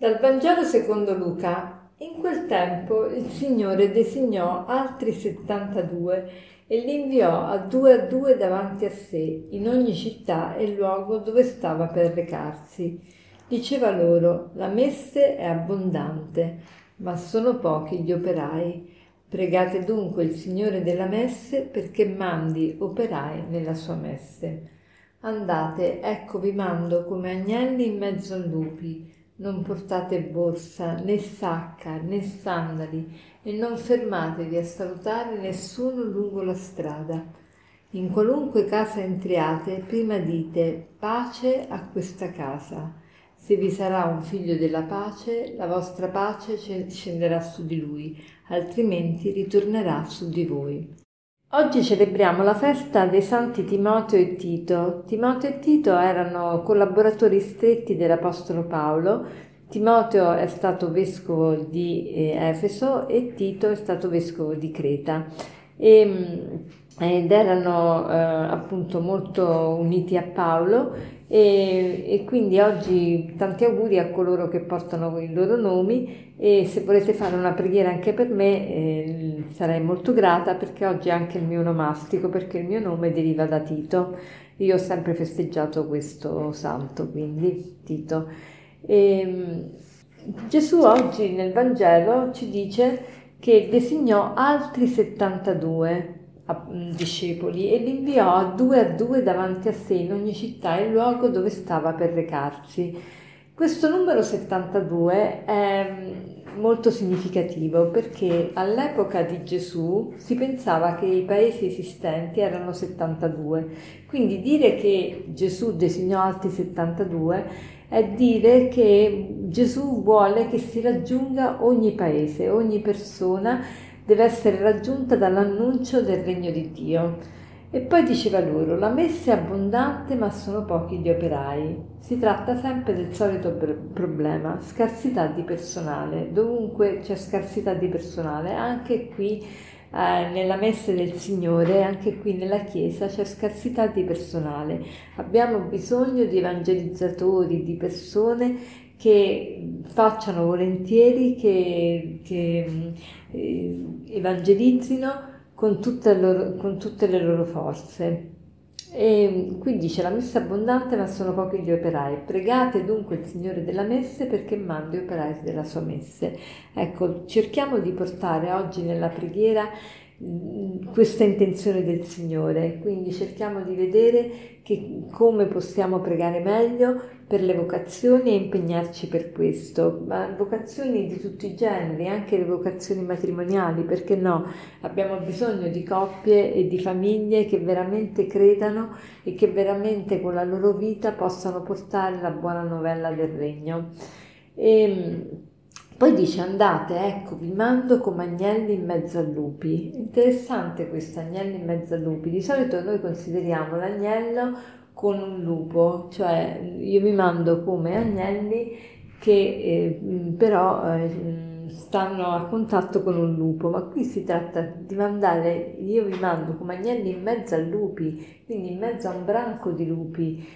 Dal Vangelo secondo Luca. In quel tempo il Signore designò altri 72 e li inviò a due a due davanti a sé, in ogni città e luogo dove stava per recarsi. Diceva loro, la messe è abbondante, ma sono pochi gli operai. Pregate dunque il Signore della messe perché mandi operai nella sua messe. Andate, ecco vi mando come agnelli in mezzo a lupi non portate borsa, né sacca, né sandali e non fermatevi a salutare nessuno lungo la strada. In qualunque casa entriate, prima dite pace a questa casa. Se vi sarà un figlio della pace, la vostra pace scenderà su di lui, altrimenti ritornerà su di voi. Oggi celebriamo la festa dei santi Timoteo e Tito. Timoteo e Tito erano collaboratori stretti dell'Apostolo Paolo. Timoteo è stato vescovo di eh, Efeso e Tito è stato vescovo di Creta. E, mm, ed erano eh, appunto molto uniti a Paolo e, e, quindi oggi tanti auguri a coloro che portano i loro nomi e se volete fare una preghiera anche per me eh, sarei molto grata perché oggi è anche il mio nomastico perché il mio nome deriva da Tito. Io ho sempre festeggiato questo santo, quindi Tito. E, ehm, Gesù oggi nel Vangelo ci dice che designò altri 72 discepoli e li inviò a due a due davanti a sé in ogni città e luogo dove stava per recarsi. Questo numero 72 è mm, molto significativo perché all'epoca di Gesù si pensava che i paesi esistenti erano 72, quindi dire che Gesù designò altri 72 è dire che Gesù vuole che si raggiunga ogni paese, ogni persona deve essere raggiunta dall'annuncio del regno di Dio. E poi diceva loro, la messa è abbondante ma sono pochi gli operai. Si tratta sempre del solito problema, scarsità di personale. Dovunque c'è scarsità di personale, anche qui eh, nella messa del Signore, anche qui nella Chiesa c'è scarsità di personale. Abbiamo bisogno di evangelizzatori, di persone che facciano volentieri, che, che eh, evangelizzino con tutte, loro, con tutte le loro forze. E qui dice la messa abbondante ma sono pochi gli operai. Pregate dunque il Signore della messe perché mandi operai della sua messe. Ecco, cerchiamo di portare oggi nella preghiera questa intenzione del Signore, quindi cerchiamo di vedere che, come possiamo pregare meglio per le vocazioni e impegnarci per questo, ma vocazioni di tutti i generi, anche le vocazioni matrimoniali, perché no? Abbiamo bisogno di coppie e di famiglie che veramente credano e che veramente con la loro vita possano portare la buona novella del regno. E, ehm, poi dice andate, ecco, vi mando come agnelli in mezzo a lupi. Interessante questo agnelli in mezzo a lupi. Di solito noi consideriamo l'agnello con un lupo, cioè io vi mando come agnelli che eh, però eh, stanno a contatto con un lupo, ma qui si tratta di mandare, io vi mando come agnelli in mezzo a lupi, quindi in mezzo a un branco di lupi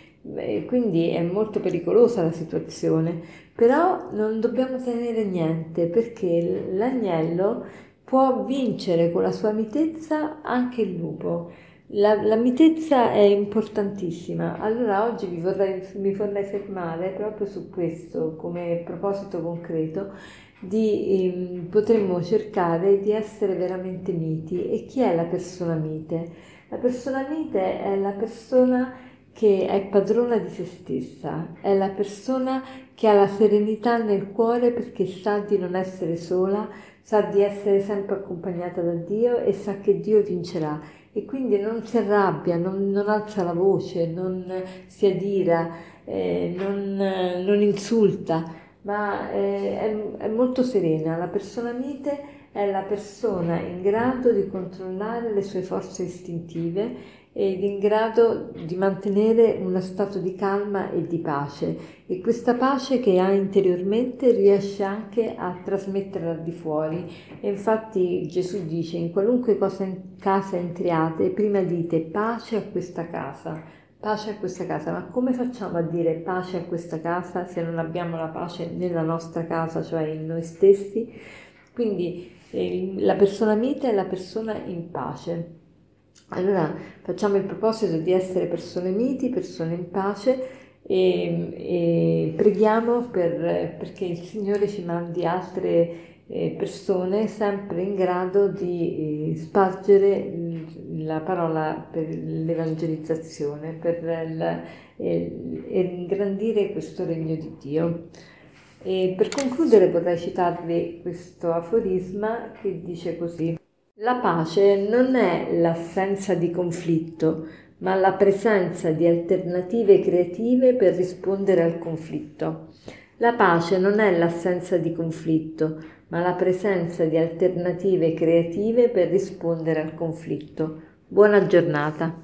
quindi è molto pericolosa la situazione, però non dobbiamo tenere niente perché l'agnello può vincere con la sua mitezza anche il lupo. La, la mitezza è importantissima, allora oggi vorrei, mi vorrei fermare proprio su questo come proposito concreto di eh, potremmo cercare di essere veramente miti. E chi è la persona mite? La persona mite è la persona che è padrona di se stessa, è la persona che ha la serenità nel cuore perché sa di non essere sola, sa di essere sempre accompagnata da Dio e sa che Dio vincerà e quindi non si arrabbia, non, non alza la voce, non si adira, eh, non, non, insulta, ma eh, è, è molto serena. La persona mite è la persona in grado di controllare le sue forze istintive ed in grado di mantenere uno stato di calma e di pace e questa pace che ha interiormente riesce anche a trasmetterla di fuori e infatti Gesù dice in qualunque cosa in casa entriate prima dite pace a questa casa pace a questa casa, ma come facciamo a dire pace a questa casa se non abbiamo la pace nella nostra casa, cioè in noi stessi? Quindi eh, la persona mite è la persona in pace. Allora facciamo il proposito di essere persone miti, persone in pace e, e preghiamo per, perché il Signore ci mandi altre eh, persone sempre in grado di eh, spargere la parola per l'evangelizzazione, per la, eh, ingrandire questo regno di Dio. E per concludere vorrei citarvi questo aforisma che dice così. La pace non è l'assenza di conflitto, ma la presenza di alternative creative per rispondere al conflitto. La pace non è l'assenza di conflitto, ma la presenza di alternative creative per rispondere al conflitto. Buona giornata.